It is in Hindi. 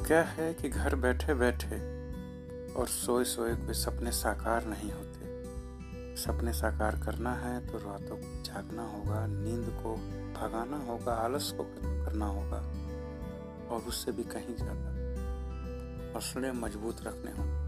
क्या है कि घर बैठे बैठे और सोए सोए कोई सपने साकार नहीं होते? सपने साकार करना है तो रातों को जागना होगा, नींद को भगाना होगा, आलस को करना होगा, और उससे भी कहीं ज़्यादा हौसले मज़बूत रखने होंगे।